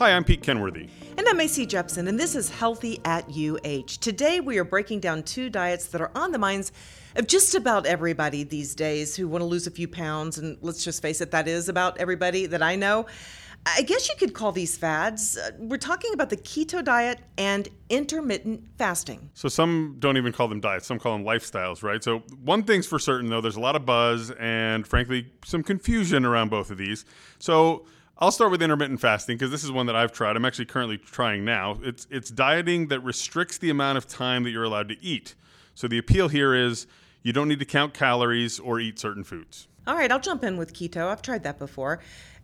Hi, I'm Pete Kenworthy. And I'm AC Jepson, and this is Healthy at UH. Today we are breaking down two diets that are on the minds of just about everybody these days who want to lose a few pounds. And let's just face it, that is about everybody that I know. I guess you could call these fads. Uh, we're talking about the keto diet and intermittent fasting. So some don't even call them diets, some call them lifestyles, right? So one thing's for certain though, there's a lot of buzz and frankly some confusion around both of these. So I'll start with intermittent fasting because this is one that I've tried. I'm actually currently trying now. It's it's dieting that restricts the amount of time that you're allowed to eat. So the appeal here is you don't need to count calories or eat certain foods. All right, I'll jump in with keto. I've tried that before.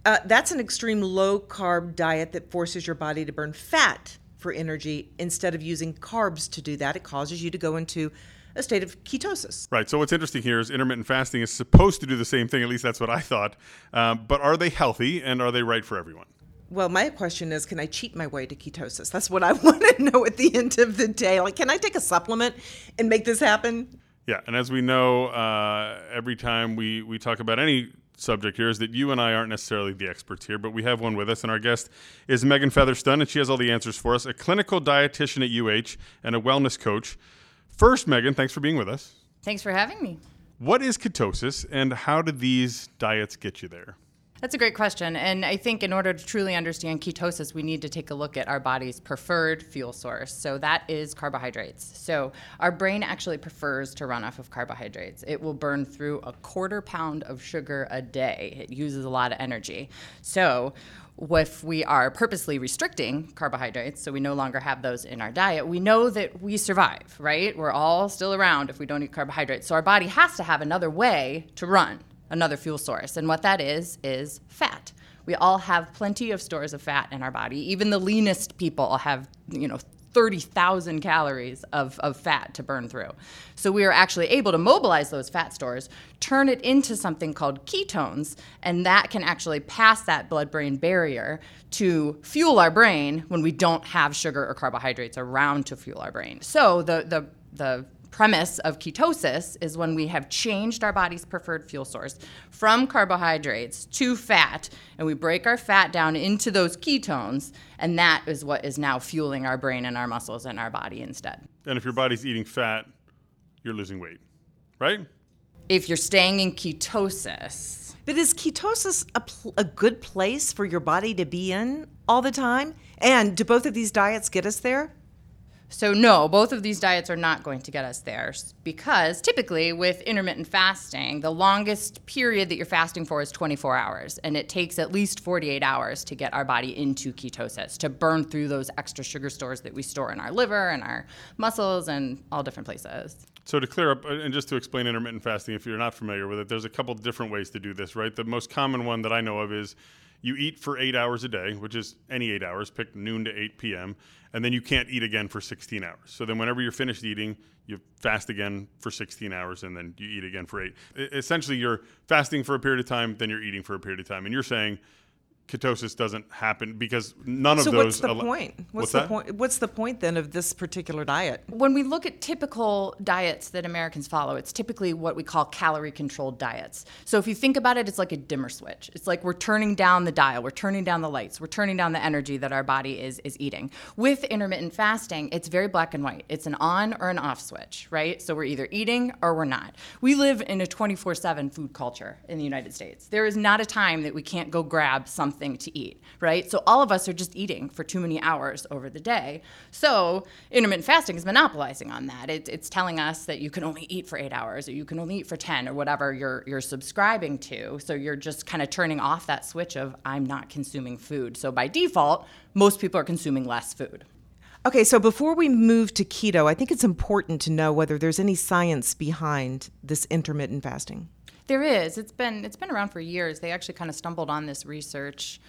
Uh, that's an extreme low carb diet that forces your body to burn fat for energy instead of using carbs to do that. It causes you to go into a state of ketosis. Right. So what's interesting here is intermittent fasting is supposed to do the same thing. At least that's what I thought. Um, but are they healthy and are they right for everyone? Well, my question is, can I cheat my way to ketosis? That's what I want to know at the end of the day. Like, can I take a supplement and make this happen? Yeah, and as we know, uh, every time we, we talk about any subject here is that you and I aren't necessarily the experts here, but we have one with us, and our guest is Megan Featherstone, and she has all the answers for us, a clinical dietitian at UH and a wellness coach. First, Megan, thanks for being with us. Thanks for having me. What is ketosis, and how do these diets get you there? That's a great question. And I think in order to truly understand ketosis, we need to take a look at our body's preferred fuel source. So that is carbohydrates. So our brain actually prefers to run off of carbohydrates. It will burn through a quarter pound of sugar a day, it uses a lot of energy. So if we are purposely restricting carbohydrates, so we no longer have those in our diet, we know that we survive, right? We're all still around if we don't eat carbohydrates. So our body has to have another way to run another fuel source. And what that is, is fat. We all have plenty of stores of fat in our body. Even the leanest people have, you know, 30,000 calories of, of fat to burn through. So we are actually able to mobilize those fat stores, turn it into something called ketones, and that can actually pass that blood brain barrier to fuel our brain when we don't have sugar or carbohydrates around to fuel our brain. So the, the, the premise of ketosis is when we have changed our body's preferred fuel source from carbohydrates to fat, and we break our fat down into those ketones, and that is what is now fueling our brain and our muscles and our body instead. And if your body's eating fat, you're losing weight, right? If you're staying in ketosis. But is ketosis a, pl- a good place for your body to be in all the time? And do both of these diets get us there? So, no, both of these diets are not going to get us there because typically with intermittent fasting, the longest period that you're fasting for is 24 hours. And it takes at least 48 hours to get our body into ketosis, to burn through those extra sugar stores that we store in our liver and our muscles and all different places. So, to clear up uh, and just to explain intermittent fasting, if you're not familiar with it, there's a couple different ways to do this, right? The most common one that I know of is you eat for eight hours a day, which is any eight hours, pick noon to 8 p.m., and then you can't eat again for 16 hours. So then, whenever you're finished eating, you fast again for 16 hours, and then you eat again for eight. Essentially, you're fasting for a period of time, then you're eating for a period of time. And you're saying ketosis doesn't happen because none so of those. So what's the point? What's, what's the that? point? What's the point then of this particular diet? When we look at typical diets that Americans follow, it's typically what we call calorie-controlled diets. So if you think about it, it's like a dimmer switch. It's like we're turning down the dial, we're turning down the lights, we're turning down the energy that our body is is eating. With intermittent fasting, it's very black and white. It's an on or an off switch, right? So we're either eating or we're not. We live in a 24/7 food culture in the United States. There is not a time that we can't go grab something something to eat, right? So all of us are just eating for too many hours over the day. So intermittent fasting is monopolizing on that. It, it's telling us that you can only eat for eight hours or you can only eat for 10 or whatever you're, you're subscribing to. So you're just kind of turning off that switch of I'm not consuming food. So by default, most people are consuming less food. Okay, so before we move to keto, I think it's important to know whether there's any science behind this intermittent fasting. There is. It's been it's been around for years. They actually kind of stumbled on this research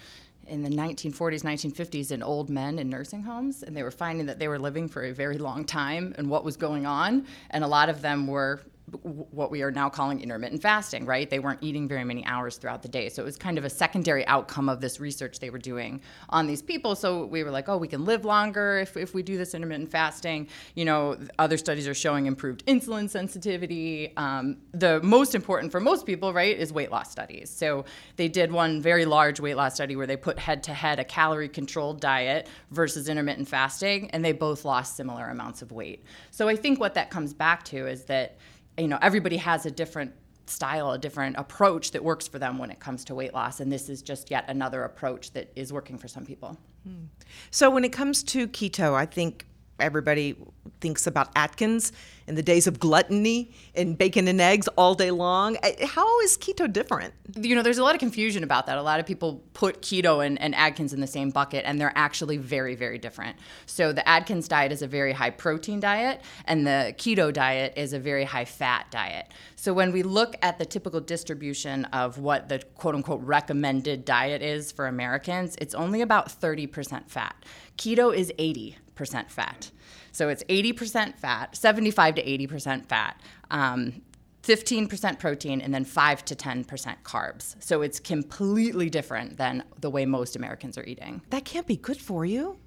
in the 1940s, 1950s in old men in nursing homes, and they were finding that they were living for a very long time and what was going on. And a lot of them were what we are now calling intermittent fasting, right? They weren't eating very many hours throughout the day. So it was kind of a secondary outcome of this research they were doing on these people. So we were like, oh, we can live longer if, if we do this intermittent fasting. You know, other studies are showing improved insulin sensitivity. Um, the most important for most people, right, is weight loss studies. So they did one very large weight loss study where they put head to head a calorie controlled diet versus intermittent fasting, and they both lost similar amounts of weight. So I think what that comes back to is that you know everybody has a different style, a different approach that works for them when it comes to weight loss. And this is just yet another approach that is working for some people. Hmm. So, when it comes to keto, I think everybody thinks about Atkins in the days of gluttony and bacon and eggs all day long. How is keto different? You know, there's a lot of confusion about that. A lot of people put keto and, and Atkins in the same bucket, and they're actually very, very different. So, the Atkins diet is a very high protein diet, and the keto diet is a very high fat diet. So, when we look at the typical distribution of what the quote unquote recommended diet is for Americans, it's only about 30% fat. Keto is 80% fat. So it's 80% fat, 75 to 80% fat, um, 15% protein, and then 5 to 10% carbs. So it's completely different than the way most Americans are eating. That can't be good for you,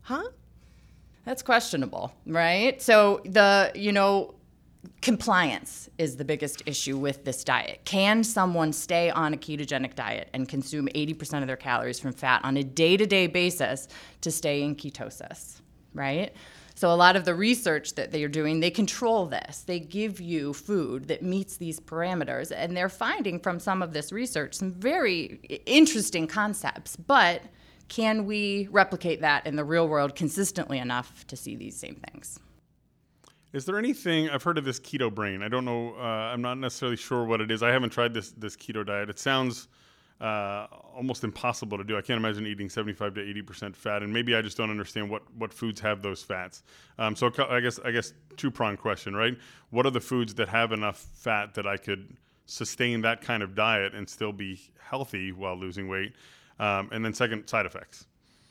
huh? That's questionable, right? So the, you know, compliance is the biggest issue with this diet. Can someone stay on a ketogenic diet and consume 80% of their calories from fat on a day to day basis to stay in ketosis, right? So, a lot of the research that they are doing, they control this. They give you food that meets these parameters. And they're finding from some of this research some very interesting concepts. But can we replicate that in the real world consistently enough to see these same things? Is there anything I've heard of this keto brain? I don't know. Uh, I'm not necessarily sure what it is. I haven't tried this this keto diet. It sounds uh, almost impossible to do. I can't imagine eating 75 to 80 percent fat, and maybe I just don't understand what what foods have those fats. Um, so I guess I guess two prong question, right? What are the foods that have enough fat that I could sustain that kind of diet and still be healthy while losing weight? Um, and then second, side effects.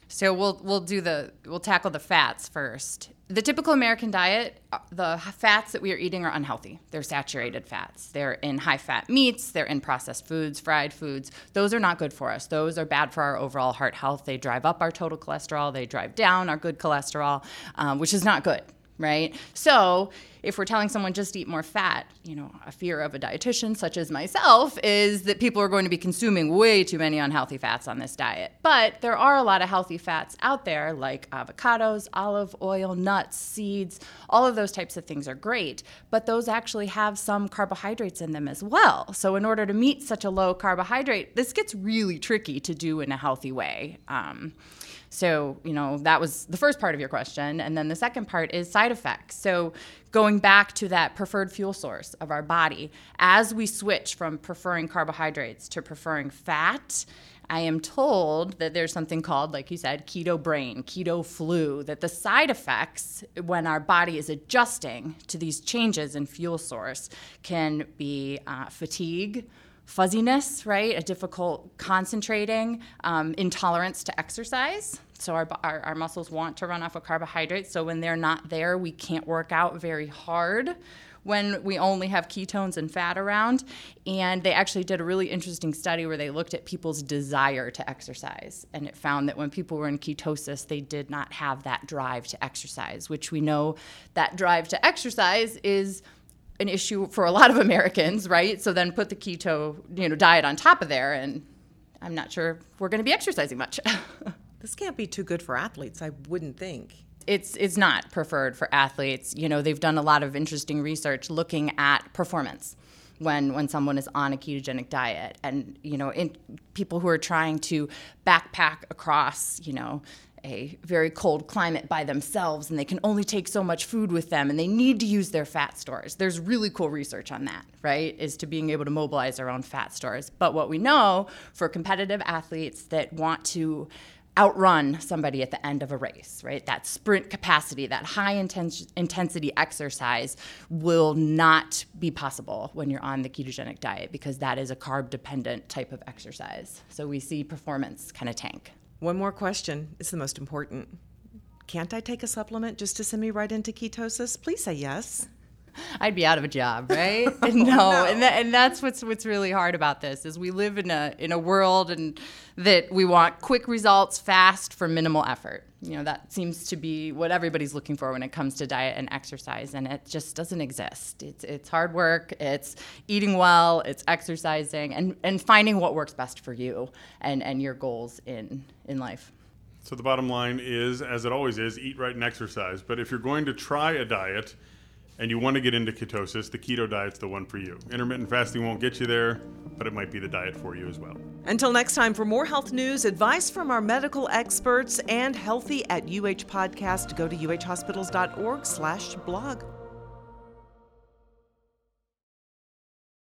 So we'll we'll do the we'll tackle the fats first. The typical American diet, uh, the fats that we are eating are unhealthy. They're saturated fats. They're in high fat meats, they're in processed foods, fried foods. Those are not good for us. Those are bad for our overall heart health. They drive up our total cholesterol, they drive down our good cholesterol, um, which is not good right? So if we're telling someone just eat more fat, you know, a fear of a dietitian such as myself is that people are going to be consuming way too many unhealthy fats on this diet. But there are a lot of healthy fats out there like avocados, olive oil, nuts, seeds, all of those types of things are great, but those actually have some carbohydrates in them as well. So in order to meet such a low carbohydrate, this gets really tricky to do in a healthy way. Um, so, you know, that was the first part of your question. And then the second part is side effects. So, going back to that preferred fuel source of our body, as we switch from preferring carbohydrates to preferring fat, I am told that there's something called, like you said, keto brain, keto flu, that the side effects when our body is adjusting to these changes in fuel source can be uh, fatigue fuzziness, right? A difficult concentrating, um, intolerance to exercise. So our, our, our, muscles want to run off of carbohydrates. So when they're not there, we can't work out very hard when we only have ketones and fat around. And they actually did a really interesting study where they looked at people's desire to exercise. And it found that when people were in ketosis, they did not have that drive to exercise, which we know that drive to exercise is – an issue for a lot of Americans, right? So then put the keto, you know, diet on top of there, and I'm not sure we're going to be exercising much. this can't be too good for athletes, I wouldn't think. It's it's not preferred for athletes. You know, they've done a lot of interesting research looking at performance when when someone is on a ketogenic diet and you know in people who are trying to backpack across you know a very cold climate by themselves and they can only take so much food with them and they need to use their fat stores. There's really cool research on that, right? Is to being able to mobilize our own fat stores. But what we know for competitive athletes that want to outrun somebody at the end of a race, right? That sprint capacity, that high intens- intensity exercise will not be possible when you're on the ketogenic diet because that is a carb dependent type of exercise. So we see performance kind of tank. One more question. It's the most important. Can't I take a supplement just to send me right into ketosis? Please say yes. I'd be out of a job, right? Oh, no, and that, and that's what's what's really hard about this is we live in a in a world and that we want quick results fast for minimal effort. You know, that seems to be what everybody's looking for when it comes to diet and exercise and it just doesn't exist. It's it's hard work, it's eating well, it's exercising and and finding what works best for you and and your goals in in life. So the bottom line is, as it always is, eat right and exercise. But if you're going to try a diet and you want to get into ketosis, the keto diet's the one for you. Intermittent fasting won't get you there, but it might be the diet for you as well. Until next time, for more health news, advice from our medical experts, and Healthy at UH podcast, go to uhhospitals.org slash blog.